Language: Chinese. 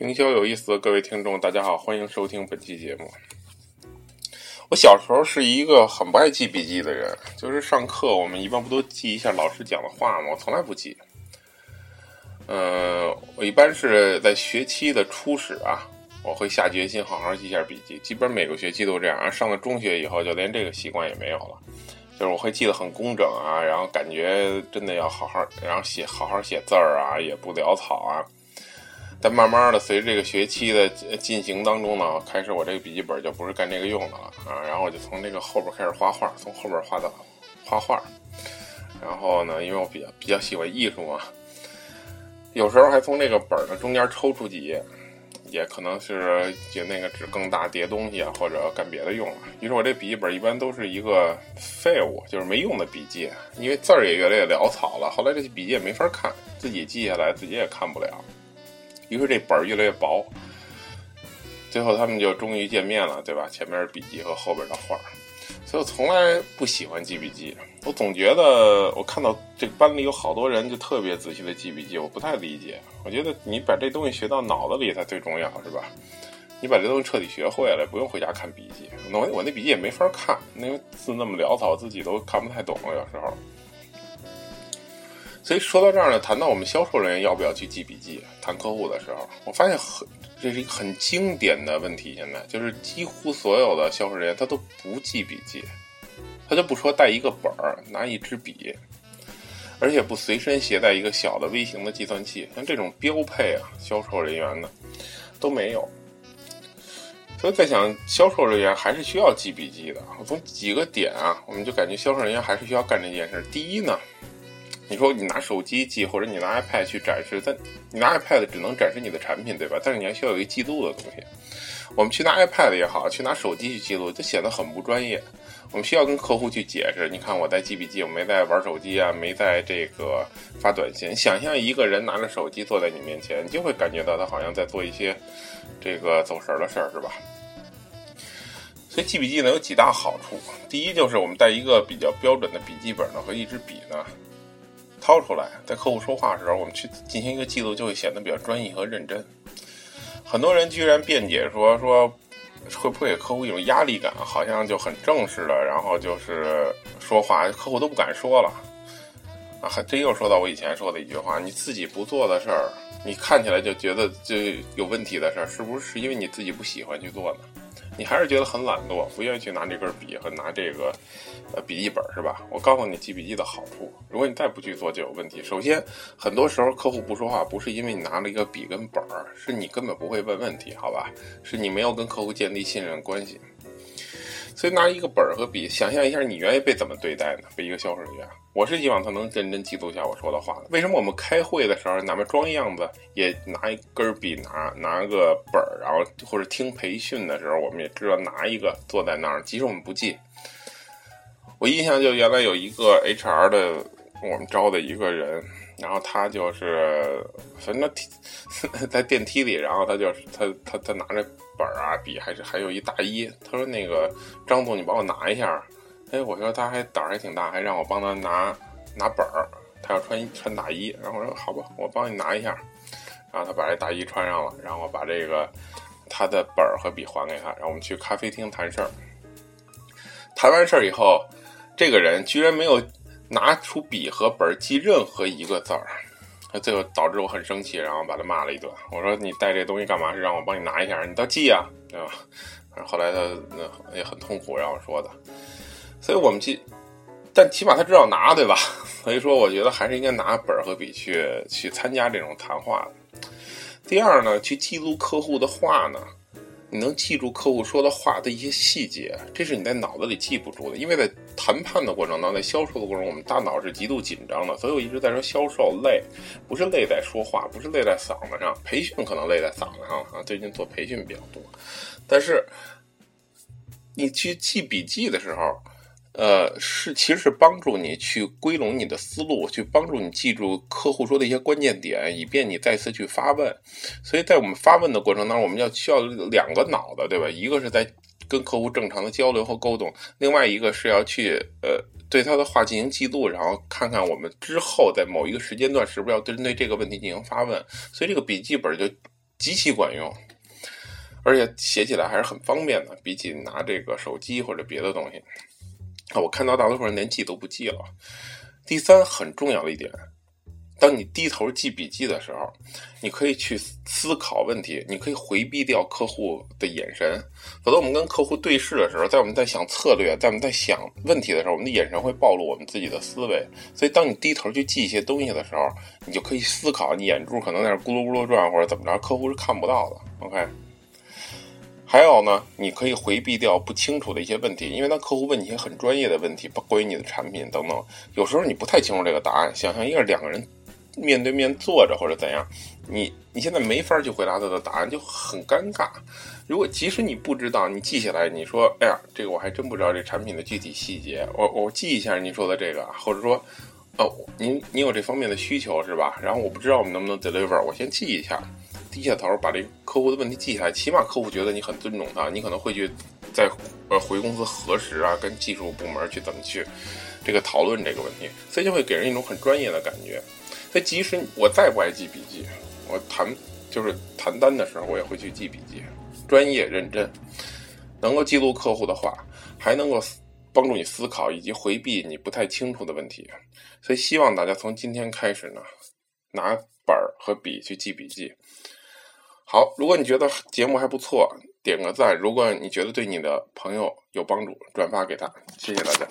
营销有意思的各位听众，大家好，欢迎收听本期节目。我小时候是一个很不爱记笔记的人，就是上课我们一般不都记一下老师讲的话吗？我从来不记。嗯，我一般是在学期的初始啊，我会下决心好好记一下笔记，基本每个学期都这样。上了中学以后，就连这个习惯也没有了，就是我会记得很工整啊，然后感觉真的要好好，然后写好好写字儿啊，也不潦草啊。但慢慢的，随着这个学期的进行当中呢，开始我这个笔记本就不是干这个用的了啊。然后我就从这个后边开始画画，从后边画到画画。然后呢，因为我比较比较喜欢艺术嘛，有时候还从这个本的中间抽出几页，也可能是就那个纸更大叠东西啊，或者干别的用了。于是我这笔记本一般都是一个废物，就是没用的笔记，因为字儿也越来越潦草了。后来这些笔记也没法看，自己记下来自己也看不了。于是这本儿越来越薄，最后他们就终于见面了，对吧？前面是笔记和后边的画儿，所以我从来不喜欢记笔记。我总觉得我看到这个班里有好多人就特别仔细的记笔记，我不太理解。我觉得你把这东西学到脑子里才最重要，是吧？你把这东西彻底学会了，不用回家看笔记。我我那笔记也没法看，那个字那么潦草，自己都看不太懂，有时候。所以说到这儿呢，谈到我们销售人员要不要去记笔记，谈客户的时候，我发现很这是一个很经典的问题。现在就是几乎所有的销售人员他都不记笔记，他就不说带一个本儿，拿一支笔，而且不随身携带一个小的微型的计算器，像这种标配啊，销售人员呢都没有。所以在想，销售人员还是需要记笔记的。从几个点啊，我们就感觉销售人员还是需要干这件事。第一呢。你说你拿手机记，或者你拿 iPad 去展示，但你拿 iPad 只能展示你的产品，对吧？但是你还需要有一个记录的东西。我们去拿 iPad 也好，去拿手机去记录，就显得很不专业。我们需要跟客户去解释，你看我在记笔记，我没在玩手机啊，没在这个发短信。想象一个人拿着手机坐在你面前，你就会感觉到他好像在做一些这个走神的事儿，是吧？所以记笔记呢有几大好处，第一就是我们带一个比较标准的笔记本呢和一支笔呢。掏出来，在客户说话的时候，我们去进行一个记录，就会显得比较专业和认真。很多人居然辩解说说，会不会给客户一种压力感，好像就很正式的，然后就是说话，客户都不敢说了。啊，还真又说到我以前说的一句话：你自己不做的事儿，你看起来就觉得就有问题的事儿，是不是因为你自己不喜欢去做呢？你还是觉得很懒惰，不愿意去拿这根笔和拿这个，呃，笔记本是吧？我告诉你记笔记的好处，如果你再不去做就有问题。首先，很多时候客户不说话，不是因为你拿了一个笔跟本儿，是你根本不会问问题，好吧？是你没有跟客户建立信任关系。所以拿一个本儿和笔，想象一下你愿意被怎么对待呢？被一个销售人员，我是希望他能认真记录下我说的话。为什么我们开会的时候，哪怕装样子，也拿一根笔，拿拿个本儿，然后或者听培训的时候，我们也知道拿一个坐在那儿，即使我们不记。我印象就原来有一个 HR 的，我们招的一个人。然后他就是，反正 在电梯里，然后他就是他他他拿着本儿啊笔，还是还有一大衣。他说：“那个张总，你帮我拿一下。”哎，我说他还胆儿还挺大，还让我帮他拿拿本儿。他要穿穿大衣，然后我说：“好吧，我帮你拿一下。”然后他把这大衣穿上了，然后把这个他的本儿和笔还给他，然后我们去咖啡厅谈事儿。谈完事儿以后，这个人居然没有。拿出笔和本记任何一个字儿，那最后导致我很生气，然后把他骂了一顿。我说：“你带这东西干嘛？是让我帮你拿一下？你倒记啊，对吧？”后来他那也很痛苦，让我说的。所以我们记，但起码他知道拿，对吧？所以说，我觉得还是应该拿本和笔去去参加这种谈话的。第二呢，去记录客户的话呢。你能记住客户说的话的一些细节，这是你在脑子里记不住的。因为在谈判的过程当中，在销售的过程中，我们大脑是极度紧张的。所以我一直在说，销售累，不是累在说话，不是累在嗓子上。培训可能累在嗓子上啊，最近做培训比较多。但是你去记笔记的时候。呃，是其实是帮助你去归拢你的思路，去帮助你记住客户说的一些关键点，以便你再次去发问。所以在我们发问的过程当中，我们要需要两个脑子，对吧？一个是在跟客户正常的交流和沟通，另外一个是要去呃对他的话进行记录，然后看看我们之后在某一个时间段是不是要针对这个问题进行发问。所以这个笔记本就极其管用，而且写起来还是很方便的，比起拿这个手机或者别的东西。啊，我看到大多数人连记都不记了。第三，很重要的一点。当你低头记笔记的时候，你可以去思考问题，你可以回避掉客户的眼神。否则，我们跟客户对视的时候，在我们在想策略，在我们在想问题的时候，我们的眼神会暴露我们自己的思维。所以，当你低头去记一些东西的时候，你就可以思考，你眼珠可能在那咕噜咕噜转，或者怎么着，客户是看不到的。OK。还有呢，你可以回避掉不清楚的一些问题，因为当客户问你一些很专业的问题，关于你的产品等等，有时候你不太清楚这个答案。想象一个两个人。面对面坐着或者怎样，你你现在没法去回答他的答案，就很尴尬。如果即使你不知道，你记下来，你说，哎呀，这个我还真不知道这产品的具体细节，我我记一下您说的这个，或者说，哦，您您有这方面的需求是吧？然后我不知道我们能不能 deliver，我先记一下，低下头把这客户的问题记下来，起码客户觉得你很尊重他，你可能会去在呃回公司核实啊，跟技术部门去怎么去这个讨论这个问题，所以就会给人一种很专业的感觉。所以即使我再不爱记笔记，我谈就是谈单的时候，我也会去记笔记，专业认真，能够记录客户的话，还能够帮助你思考以及回避你不太清楚的问题。所以希望大家从今天开始呢，拿本儿和笔去记笔记。好，如果你觉得节目还不错，点个赞；如果你觉得对你的朋友有帮助，转发给他。谢谢大家。